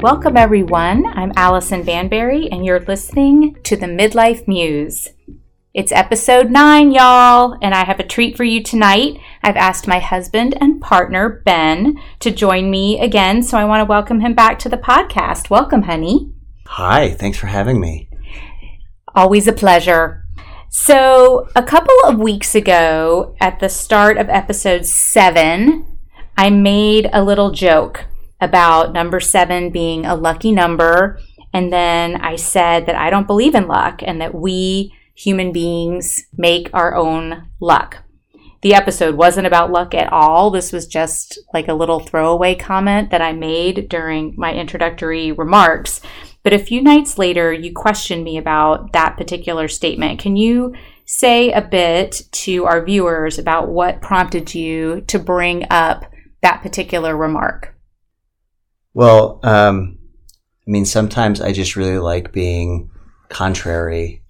Welcome, everyone. I'm Allison Banbury, and you're listening to the Midlife Muse. It's episode nine, y'all, and I have a treat for you tonight. I've asked my husband and partner, Ben, to join me again, so I want to welcome him back to the podcast. Welcome, honey. Hi, thanks for having me. Always a pleasure. So, a couple of weeks ago, at the start of episode seven, I made a little joke about number seven being a lucky number. And then I said that I don't believe in luck and that we human beings make our own luck. The episode wasn't about luck at all. This was just like a little throwaway comment that I made during my introductory remarks. But a few nights later, you questioned me about that particular statement. Can you say a bit to our viewers about what prompted you to bring up that particular remark? Well, um, I mean, sometimes I just really like being contrary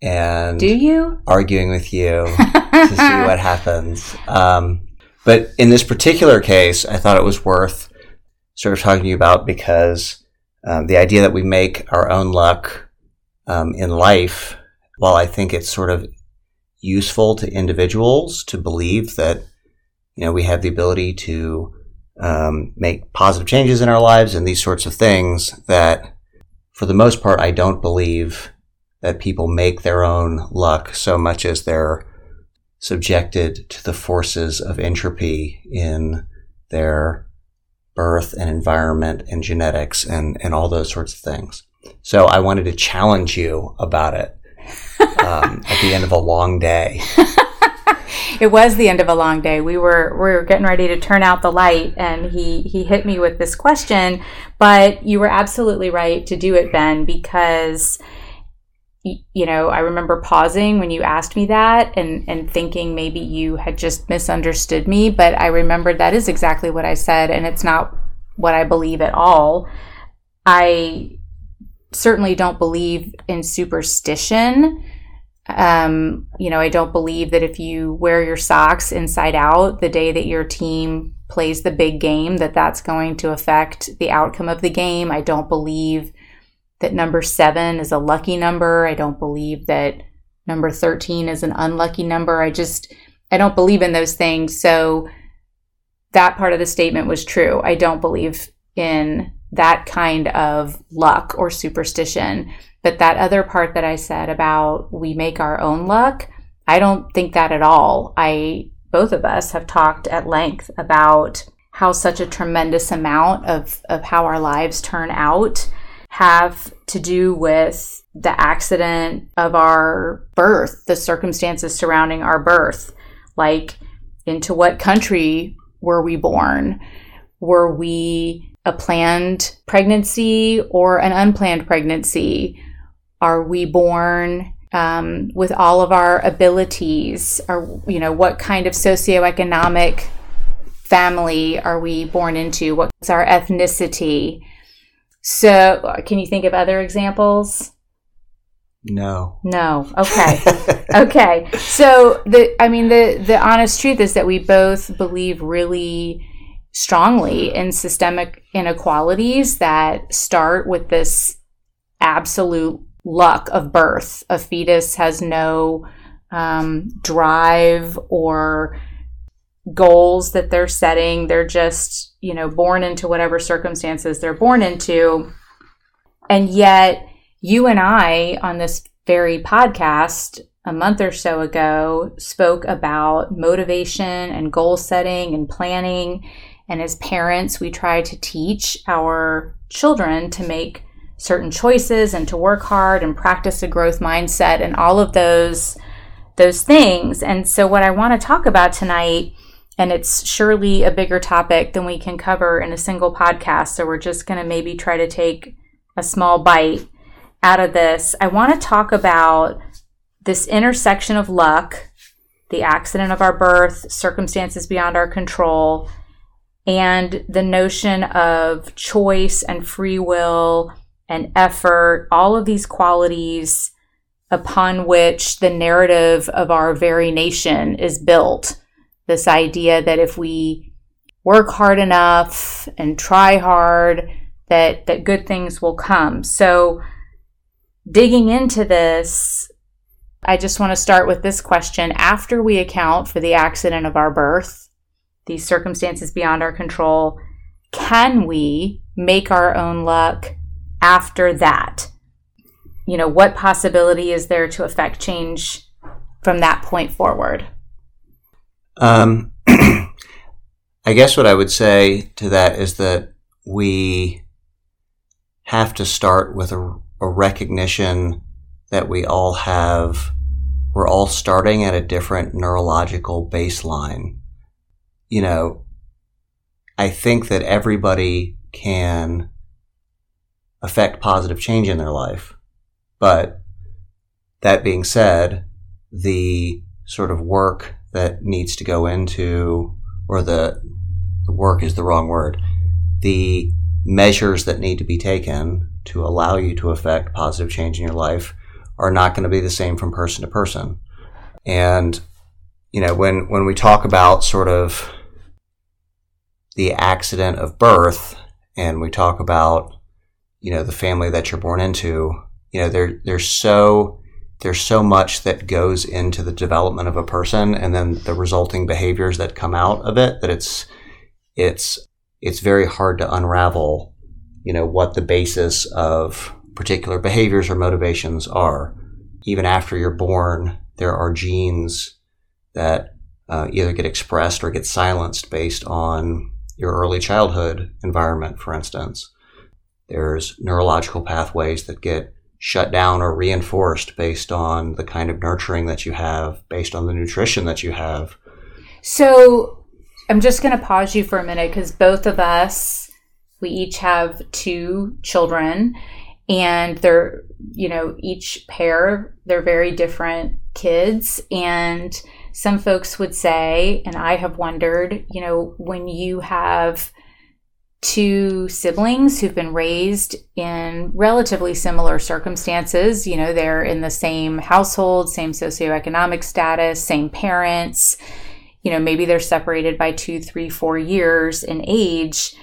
and do you arguing with you to see what happens. Um, but in this particular case, I thought it was worth sort of talking to you about because um, the idea that we make our own luck um, in life, while I think it's sort of useful to individuals to believe that you know we have the ability to um, make positive changes in our lives and these sorts of things that for the most part i don't believe that people make their own luck so much as they're subjected to the forces of entropy in their birth and environment and genetics and, and all those sorts of things. So I wanted to challenge you about it um, at the end of a long day. it was the end of a long day. We were we were getting ready to turn out the light, and he he hit me with this question. But you were absolutely right to do it, Ben, because you know, I remember pausing when you asked me that and, and thinking maybe you had just misunderstood me, but I remembered that is exactly what I said, and it's not what I believe at all. I certainly don't believe in superstition. Um, you know, I don't believe that if you wear your socks inside out the day that your team plays the big game, that that's going to affect the outcome of the game. I don't believe that number seven is a lucky number. I don't believe that number 13 is an unlucky number. I just, I don't believe in those things. So that part of the statement was true. I don't believe in that kind of luck or superstition. But that other part that I said about we make our own luck, I don't think that at all. I, both of us have talked at length about how such a tremendous amount of, of how our lives turn out have to do with the accident of our birth, the circumstances surrounding our birth. Like, into what country were we born? Were we a planned pregnancy or an unplanned pregnancy? Are we born um, with all of our abilities? Or, you know, what kind of socioeconomic family are we born into? What's our ethnicity? So, can you think of other examples? No. No. Okay. okay. So the I mean the the honest truth is that we both believe really strongly in systemic inequalities that start with this absolute luck of birth. A fetus has no um, drive or goals that they're setting. They're just, you know, born into whatever circumstances they're born into. And yet, you and I on this very podcast a month or so ago spoke about motivation and goal setting and planning. And as parents, we try to teach our children to make certain choices and to work hard and practice a growth mindset and all of those those things. And so what I want to talk about tonight and it's surely a bigger topic than we can cover in a single podcast. So we're just going to maybe try to take a small bite out of this. I want to talk about this intersection of luck, the accident of our birth, circumstances beyond our control, and the notion of choice and free will and effort, all of these qualities upon which the narrative of our very nation is built this idea that if we work hard enough and try hard, that that good things will come. So digging into this, I just want to start with this question. After we account for the accident of our birth, these circumstances beyond our control, can we make our own luck after that? You know, what possibility is there to affect change from that point forward? Um, I guess what I would say to that is that we have to start with a, a recognition that we all have, we're all starting at a different neurological baseline. You know, I think that everybody can affect positive change in their life. But that being said, the sort of work that needs to go into, or the, the work is the wrong word, the measures that need to be taken to allow you to affect positive change in your life are not going to be the same from person to person. And, you know, when, when we talk about sort of the accident of birth and we talk about, you know, the family that you're born into, you know, there, there's so, there's so much that goes into the development of a person and then the resulting behaviors that come out of it that it's, it's it's very hard to unravel, you know, what the basis of particular behaviors or motivations are. Even after you're born, there are genes that uh, either get expressed or get silenced based on your early childhood environment, for instance. There's neurological pathways that get shut down or reinforced based on the kind of nurturing that you have, based on the nutrition that you have. So, I'm just going to pause you for a minute because both of us, we each have two children and they're, you know, each pair, they're very different kids. And some folks would say, and I have wondered, you know, when you have two siblings who've been raised in relatively similar circumstances, you know, they're in the same household, same socioeconomic status, same parents you know, maybe they're separated by two, three, four years in age,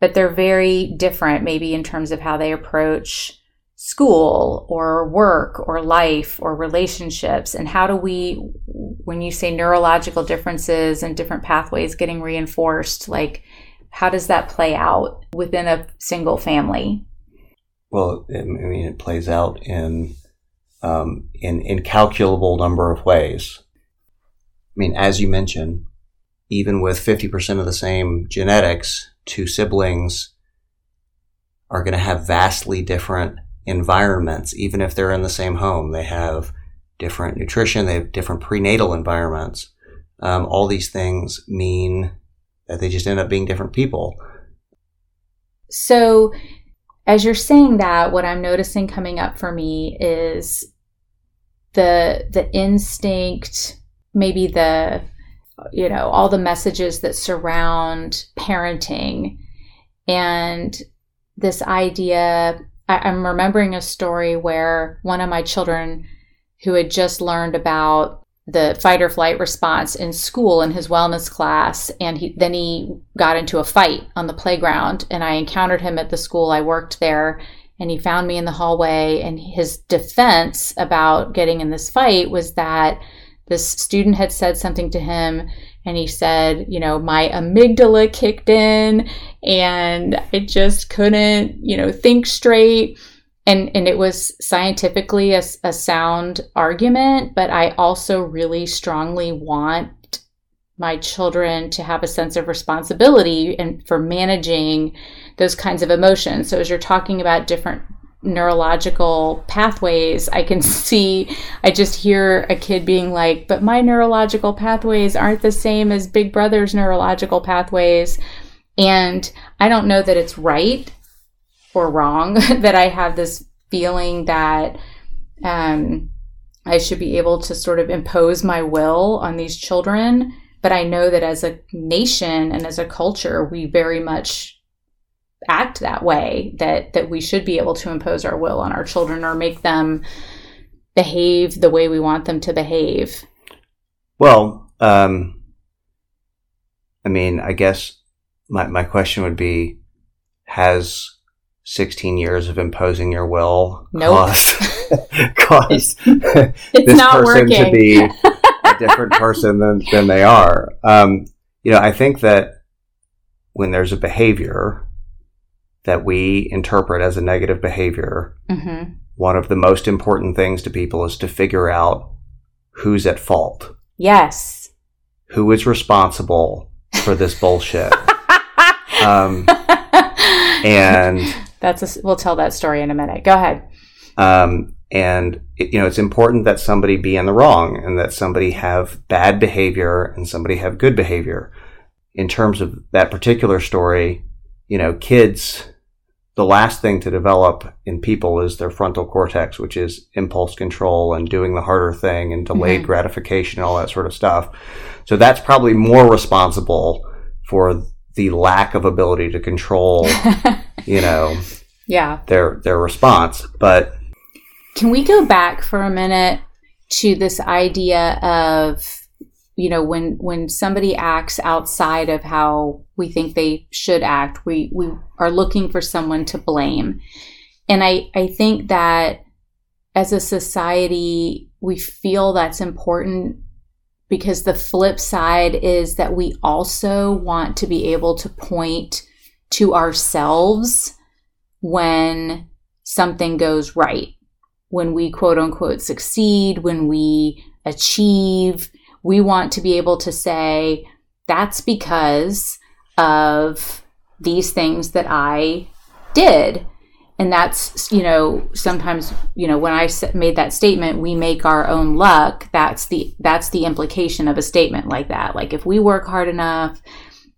but they're very different, maybe in terms of how they approach school or work or life or relationships. And how do we, when you say neurological differences and different pathways getting reinforced, like, how does that play out within a single family? Well, I mean, it plays out in um, in incalculable number of ways. I mean, as you mentioned, even with 50% of the same genetics, two siblings are going to have vastly different environments, even if they're in the same home. They have different nutrition, they have different prenatal environments. Um, all these things mean they just end up being different people. So, as you're saying that, what I'm noticing coming up for me is the the instinct maybe the you know all the messages that surround parenting and this idea I, am remembering a story where one of my children who had just learned about the fight or flight response in school in his wellness class and he then he got into a fight on the playground and I encountered him at the school I worked there and he found me in the hallway and his defense about getting in this fight was that this student had said something to him and he said, you know, my amygdala kicked in and I just couldn't, you know, think straight. And, and it was scientifically a, a sound argument, but I also really strongly want my children to have a sense of responsibility and for managing those kinds of emotions. So as you're talking about different neurological pathways, I can see, I just hear a kid being like, but my neurological pathways aren't the same as Big Brother's neurological pathways. And I don't know that it's right or wrong that I have this feeling that um, I should be able to sort of impose my will on these children. But I know that as a nation and as a culture, we very much act that way that that we should be able to impose our will on our children or make them behave the way we want them to behave well um, i mean i guess my, my question would be has 16 years of imposing your will Nope. caused, caused this person working. to be a different person than, than they are. Um, you know, I think that when there's a behavior that we interpret as a negative behavior, hmm one of the most important things to people is to figure out who's at fault, Yes. who is responsible for this bullshit. Um, and that's a, we'll tell that story in a minute. Go ahead. um, and it, you know it's important that somebody be in the wrong and that somebody have bad behavior and somebody have good behavior in terms of that particular story you know kids the last thing to develop in people is their frontal cortex which is impulse control and doing the harder thing and delayed Mhm. gratification and all that sort of stuff so that's probably more responsible for the lack of ability to control you know yeah. their their response but Can we go back for a minute to this idea of you know when when somebody acts outside of how we think they should act, we we are looking for someone to blame. And I I think that as a society we feel that's important because the flip side is that we also want to be able to point to ourselves when something goes right when we quote unquote succeed, when we achieve, we want to be able to say, that's because of these things that I did. And that's, you know, sometimes, you know, when i made that statement, we make our own luck. That's the, that's the implication of a statement like that. Like if we work hard enough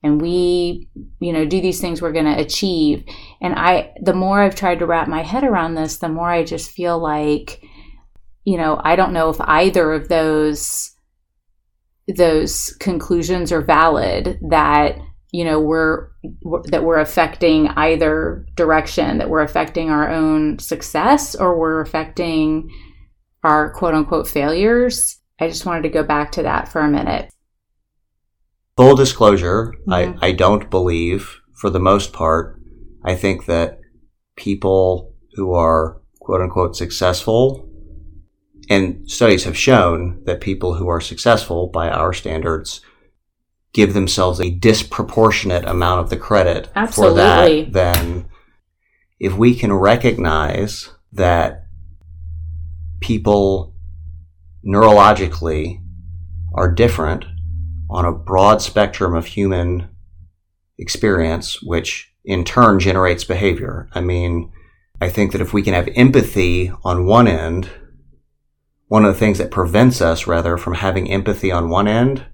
and we, you know, do these things we're going to achieve. And I, the more I've tried to wrap my head around this, the more I just feel like, you know, I don't know if either of those, those conclusions are valid that, you know, we're, that we're affecting either direction, that we're affecting our own success or we're affecting our quote unquote failures. I just wanted to go back to that for a minute. full disclosure. I, mm-hmm. I don't believe, for the most part, I think that people who are quote unquote successful, and studies have shown that people who are successful by our standards give themselves a disproportionate amount of the credit for that then if we can recognize that people neurologically are different on a broad spectrum of human experience, which in turn generates behavior. I mean, I think that if we can have empathy on one end, one of the things that prevents us rather from having empathy on one end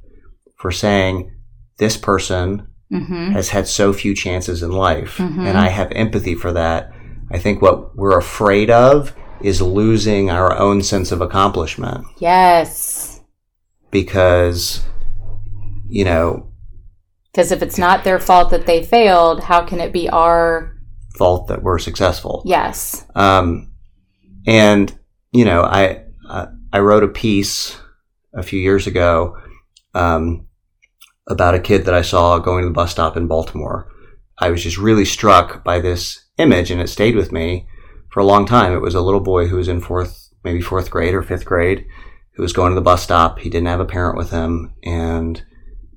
for saying this person Mm-hmm. has had so few chances in life Mhm. and I have empathy for that. I think what we're afraid of is losing our own sense of accomplishment Yes. because you know Because if it's not their fault that they failed, how can it be our fault that we're successful. yes? Um, and you know, I I wrote a piece a few years ago um, about a kid that I saw going to the bus stop in Baltimore. I was just really struck by this image, and it stayed with me for a long time. It was a little boy who was in fourth, maybe fourth grade or fifth grade, who was going to the bus stop. He didn't have a parent with him, and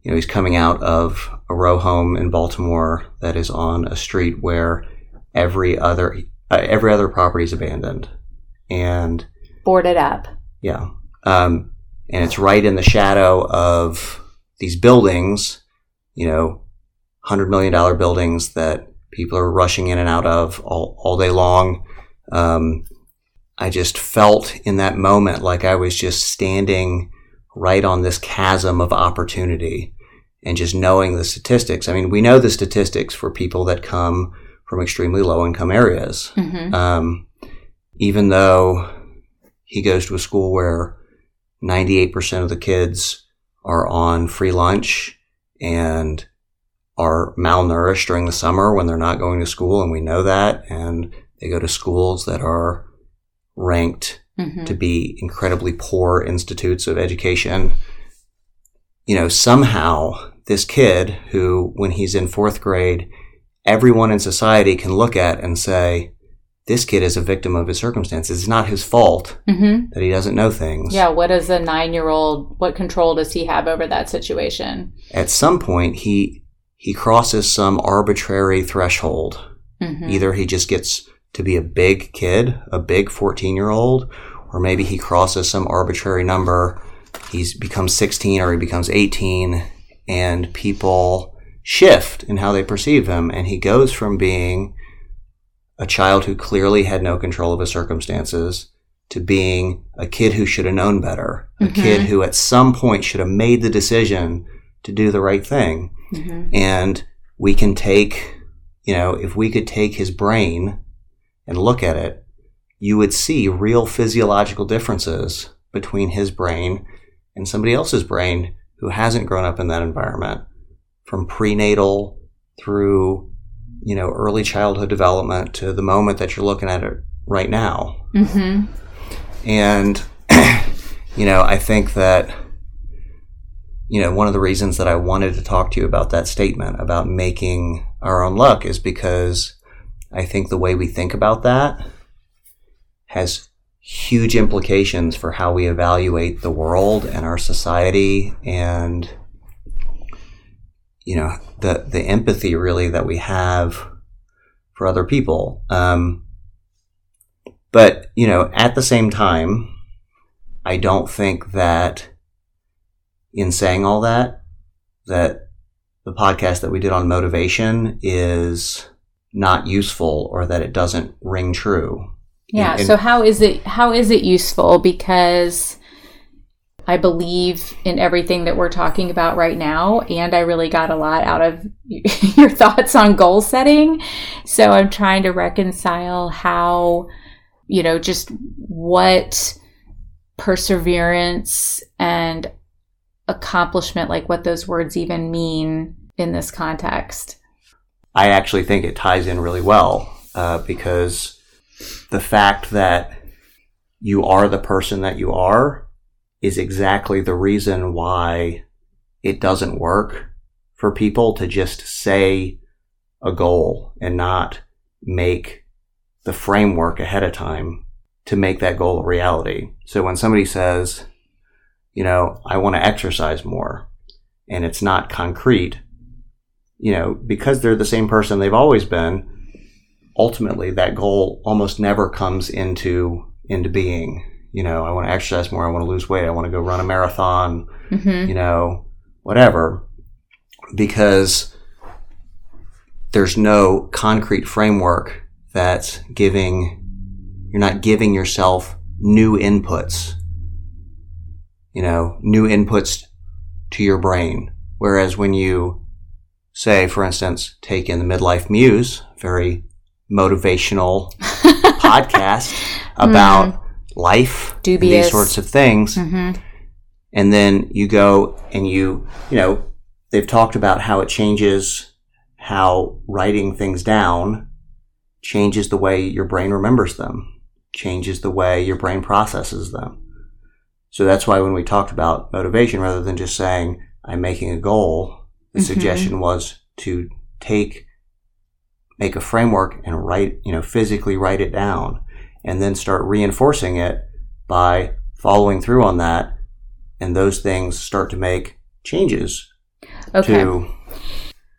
you know he's coming out of a row home in Baltimore that is on a street where every other uh, every other property is abandoned, and Boarded up. yeah, um, and it's right in the shadow of these buildings, you know, hundred million dollar buildings that people are rushing in and out of all, all day long. Um, I just felt in that moment like I was just standing right on this chasm of opportunity and just knowing the statistics. I mean, we know the statistics for people that come from extremely low income areas. hmm Um, even though he goes to a school where 98% of the kids are on free lunch and are malnourished during the summer when they're not going to school, and we know that, and they go to schools that are ranked hmm to be incredibly poor institutes of education. You know, somehow this kid who, when he's in fourth grade, everyone in society can look at and say, this kid is a victim of his circumstances. It's not his fault Mm-hmm. that he doesn't know things. Yeah. What does a nine year old, what control does he have over that situation? At some point, he he crosses some arbitrary threshold. Mm-hmm. Either he just gets to be a big kid, a big 14 year old, or maybe he crosses some arbitrary number. He's becomes 16 or he becomes 18 and people shift in how they perceive him. And he goes from being a child who clearly had no control of his circumstances to being a kid who should have known better, a Mhm. kid who at some point should have made the decision to do the right thing Mm-hmm. and we can take you know if we could take his brain and look at it you would see real physiological differences between his brain and somebody else's brain who hasn't grown up in that environment from prenatal through you know early childhood development to the moment that you're looking at it right now Mm-hmm. and, you know, I think that, you know, one of the reasons that I wanted to talk to you about that statement about making our own luck is because I think the way we think about that has huge implications for how we evaluate the world and our society and, you know, the, the empathy really that we have for other people. Um, but, you know, at the same time, I don't think that in saying all that, that the podcast that we did on motivation is not useful or that it doesn't ring true. Yeah. And- so how is it how is it useful? Because I believe in everything that we're talking about right now, and I really got a lot out of your thoughts on goal setting. So I'm trying to reconcile how, you know, just what perseverance and accomplishment, like what those words even mean in this context. I actually think it ties in really well uh, because the fact that you are the person that you are is exactly the reason why it doesn't work for people to just say a goal and not make the framework ahead of time to make that goal a reality. So when somebody says, you know, I want to exercise more and it's not concrete, you know, because they're the same person they've always been, ultimately that goal almost never comes into into being. You know, I want to exercise more, I want to lose weight, I want to go run a marathon, Mm-hmm. you know, whatever. Because there's no concrete framework that's giving you're not giving yourself new inputs. You know, new inputs to your brain. Whereas when you say, for instance, take in the Midlife Muse, very motivational podcast about life, Dubious. these sorts of things, Mm-hmm. and then you go and you, you know, they've talked about how it changes how writing things down changes the way your brain remembers them, changes the way your brain processes them. So that's why when we talked about motivation, rather than just saying, I'm making a goal, the Mhm. suggestion was to take, make a framework and write, you know, physically write it down and then start reinforcing it by following through on that. And those things start to make changes Okay. to,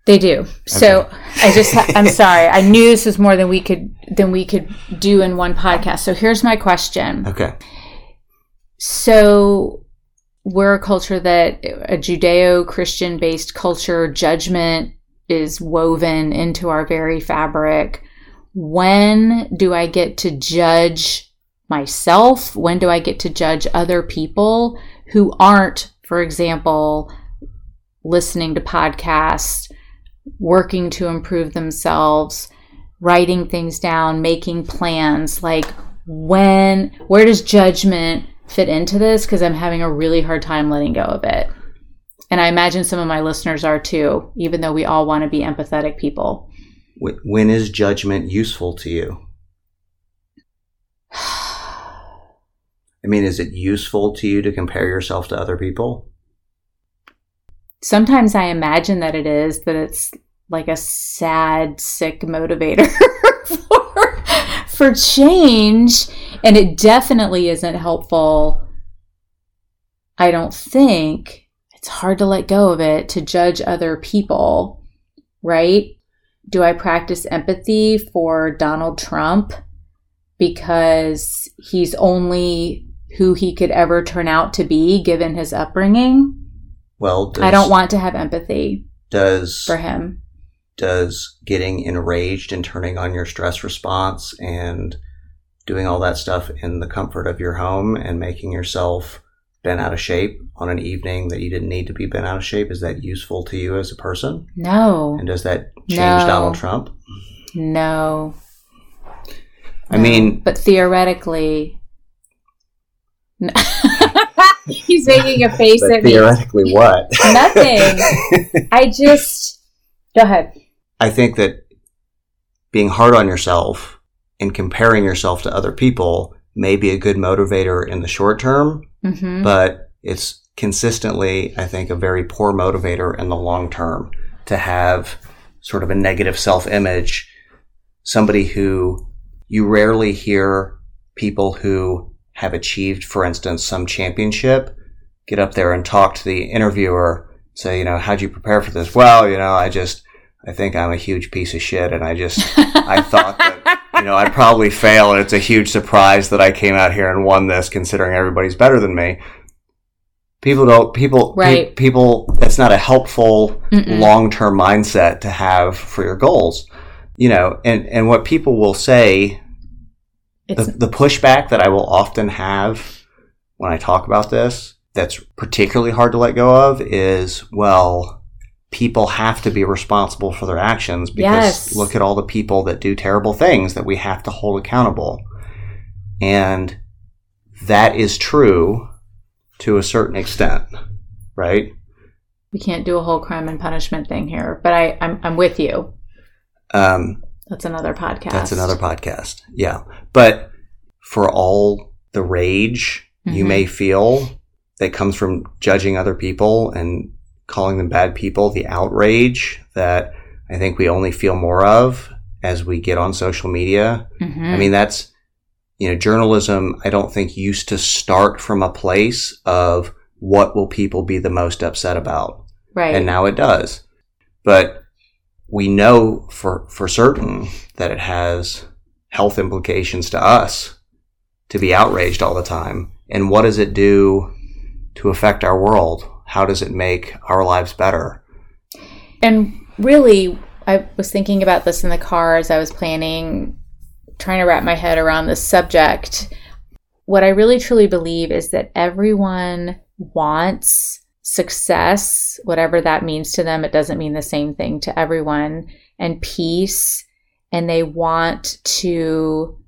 They do. So I just I'm sorry. I knew this was more than we could than we could do in one podcast. So here's my question. okay. So we're a culture that a Judeo-Christian based culture judgment is woven into our very fabric. When do I get to judge myself? When do I get to judge other people who aren't, for example, listening to podcasts, working to improve themselves, writing things down, making plans? Like, when, where does judgment fit into this? Because I'm having a really hard time letting go of it. And I imagine some of my listeners are too, even though we all want to be empathetic people. Wh- When is judgment useful to you? I mean, is it useful to you to compare yourself to other people? Sometimes I imagine that it is, that it's like a sad, sick motivator for, for change. And it definitely isn't helpful, I don't think. It's hard to let go of it to judge other people, right? Do I practice empathy for Donald Trump because he's only who he could ever turn out to be given his upbringing? Well, does, I don't want to have empathy does for him. does getting enraged and turning on your stress response and doing all that stuff in the comfort of your home and making yourself bent out of shape on an evening that you didn't need to be bent out of shape is that useful to you as a person No, and does that change No. donald trump no. i No. mean but theoretically, no. he's making a face at me. theoretically what Nothing. I just go ahead. i think that being hard on yourself and comparing yourself to other people may be a good motivator in the short term hmm but it's consistently, I think, a very poor motivator in the long term to have sort of a negative self image. Somebody who you rarely hear people who have achieved, for instance, some championship get up there and talk to the interviewer, say, you know, how'd you prepare for this? Well, you know, I just, I think I'm a huge piece of shit and I just, I thought that, you know, I'd probably fail and it's a huge surprise that I came out here and won this considering everybody's better than me. People don't, people, pe- Right. people, that's not a helpful long term mindset to have for your goals. You know, and, and what people will say, the, the pushback that I will often have when I talk about this, that's particularly hard to let go of, is well, people have to be responsible for their actions because Yes. look at all the people that do terrible things that we have to hold accountable. And that is true to a certain extent, right? we can't do a whole crime and punishment thing here, but I I'm, I'm with you. Um, That's another podcast. That's another podcast. Yeah. But for all the rage you Mhm. may feel that comes from judging other people and calling them bad people, the outrage that I think we only feel more of as we get on social media. Mhm. I mean, that's, you know, journalism, I don't think used to start from a place of what will people be the most upset about right. and now it does. But we know for for certain that it has health implications to us to be outraged all the time. And what does it do to affect our world? How does it make our lives better? And really, I was thinking about this in the car as I was planning, trying to wrap my head around this subject. What I really truly believe is that everyone wants success, whatever that means to them. It doesn't mean the same thing to everyone, and peace. And they want to,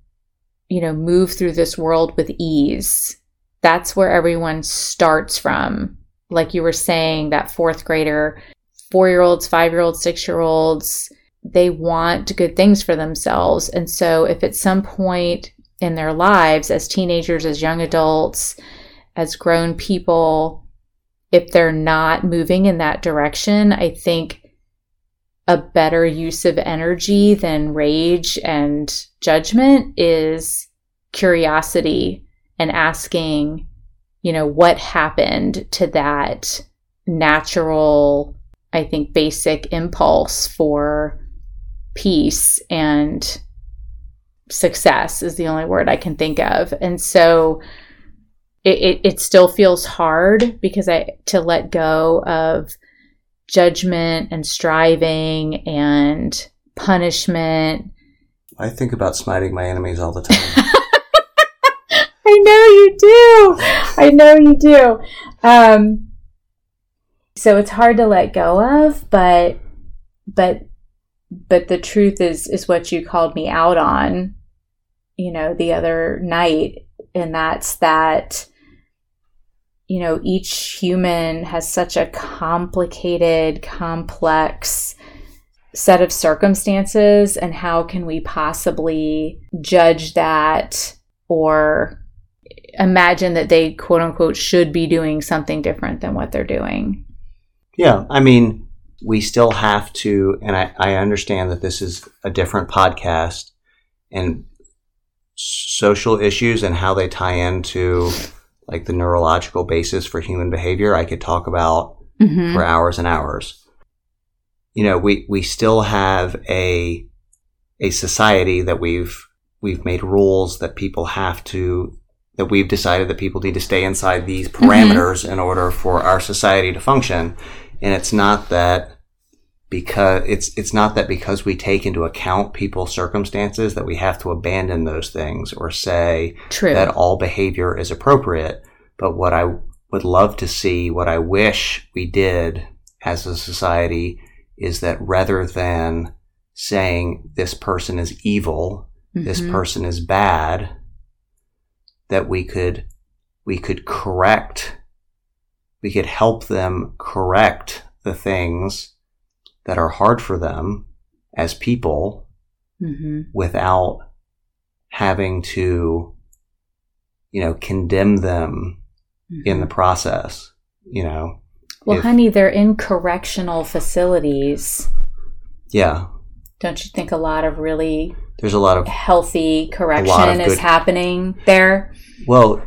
you know, move through this world with ease. That's where everyone starts from. Like you were saying, that fourth grader four year olds, five year olds, six year olds, they want good things for themselves. And so, if at some point in their lives, as teenagers, as young adults, as grown people, if they're not moving in that direction, I think a better use of energy than rage and judgment is curiosity and asking, you know, what happened to that natural I think, basic impulse for peace and success is the only word I can think of. And so it, it, it still feels hard because I to let go of judgment and striving and punishment. I think about smiting my enemies all the time. I know you do. I know you do. Um, so it's hard to let go of, but but but the truth is is what you called me out on, you know, the other night, and that's that you know, each human has such a complicated, complex set of circumstances and how can we possibly judge that or imagine that they quote unquote should be doing something different than what they're doing. yeah. I mean, we still have to, and I, I understand that this is a different podcast and social issues and how they tie into like the neurological basis for human behavior, I could talk about Mhm. for hours and hours. You know, we, we still have a a society that we've we've made rules that people have to that we've decided that people need to stay inside these parameters in order for our society to function. And it's not that because it's it's not that because we take into account people's circumstances that we have to abandon those things or say True. that all behavior is appropriate. But what I would love to see, what I wish we did as a society, is that rather than saying this person is evil, this Mhm. person is bad, that we could we could correct, we could help them correct the things that are hard for them as people Mhm. without having to, you know, condemn them in the process, you know. Well, If- honey, they're in correctional facilities. Yeah. Don't you think a lot of really There's a lot of healthy of correction is good- happening there? well,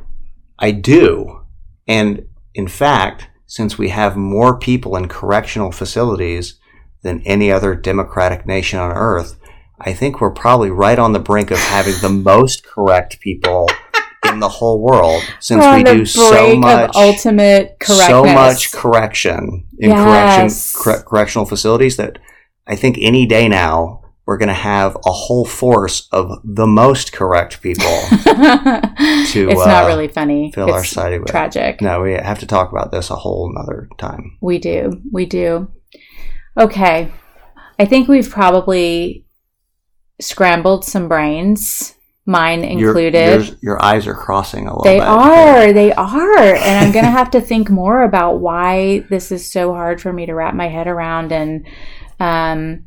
I do. And in fact, since we have more people in correctional facilities than any other democratic nation on earth, I think we're probably right on the brink of having the most correct people in the whole world since we do so much ultimate correctness. so much correction in Yes. correction corre- correctional facilities that I think any day now we're going to have a whole force of the most correct people. to it's not uh, really funny. fill our it's society with. tragic. no, we have to talk about this a whole nother time. We do. We do. Okay. I think we've probably scrambled some brains, mine included. yours- your eyes are crossing a little They bit. are. They are. And I'm going to have to think more about why this is so hard for me to wrap my head around. And um,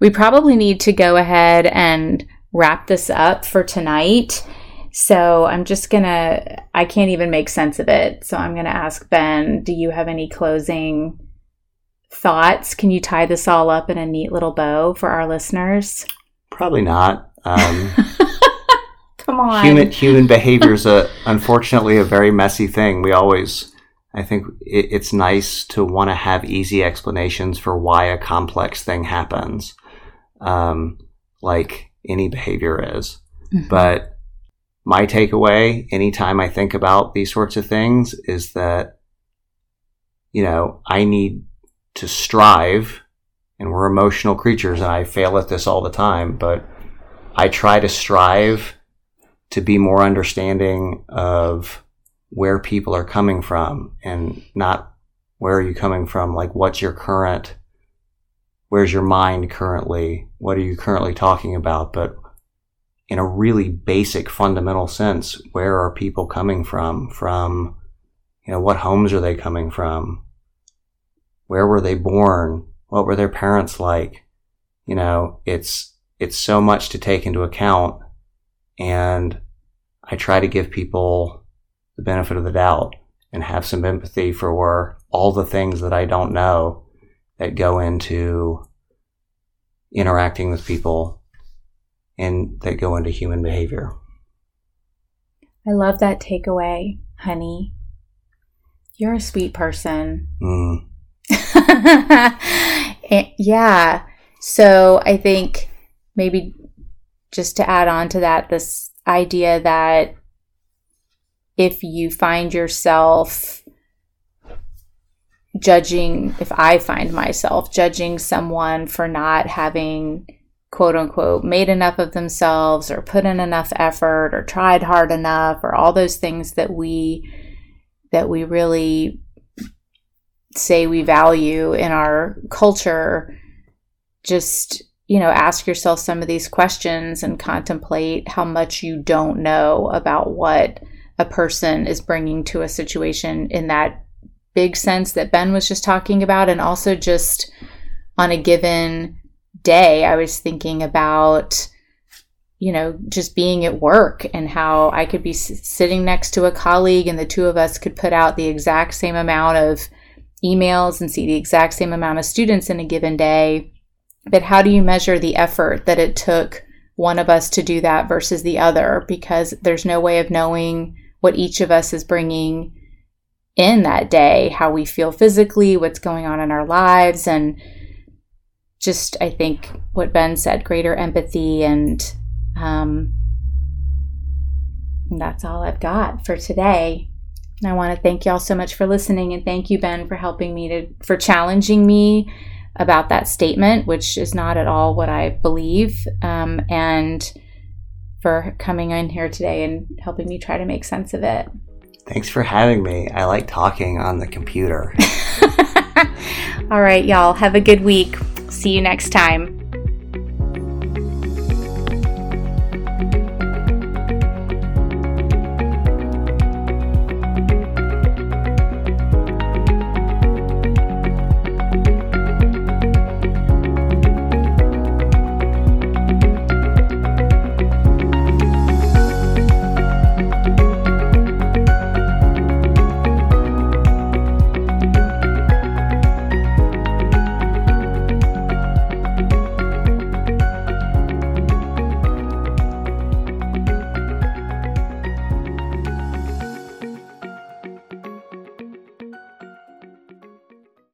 we probably need to go ahead and wrap this up for tonight. So I'm just going to, I can't even make sense of it. So I'm going to ask Ben, do you have any closing thoughts? Can you tie this all up in a neat little bow for our listeners? Probably not. Um, Come on. human human behavior is a unfortunately a very messy thing. We always, I think, it, it's nice to want to have easy explanations for why a complex thing happens, um, like any behavior is. Mhm. But my takeaway, anytime I think about these sorts of things, is that you know I need to strive, and we're emotional creatures, and I fail at this all the time, but I try to strive to be more understanding of where people are coming from and not where are you coming from like what's your current where's your mind currently? What are you currently talking about? But in a really basic fundamental sense where are people coming from? From you know what homes are they coming from? Where were they born? What were their parents like? You know it's it's so much to take into account and I try to give people the benefit of the doubt and have some empathy for all the things that I don't know that go into interacting with people and that go into human behavior. I love that takeaway, honey. You're a sweet person. Mm. Eh, yeah. So I think maybe just to add on to that, this idea that if you find yourself judging, if I find myself judging someone for not having quote unquote made enough of themselves or put in enough effort or tried hard enough or all those things that we that we really say we value in our culture just you know ask yourself some of these questions and contemplate how much you don't know about what a person is bringing to a situation in that big sense that Ben was just talking about and also just on a given day I was thinking about you know just being at work and how I could be s- sitting next to a colleague and the two of us could put out the exact same amount of emails and see the exact same amount of students in a given day. But how do you measure the effort that it took one of us to do that versus the other? Because there's no way of knowing what each of us is bringing in that day, how we feel physically, what's going on in our lives, and just, I think, what Ben said greater empathy. And um, that's all I've got for today. I want to thank y'all so much for listening and thank you, Ben, for helping me to, for challenging me about that statement, which is not at all what I believe, um, and for coming in here today and helping me try to make sense of it. Thanks for having me. I like talking on the computer. all right, y'all. Have a good week. See you next time.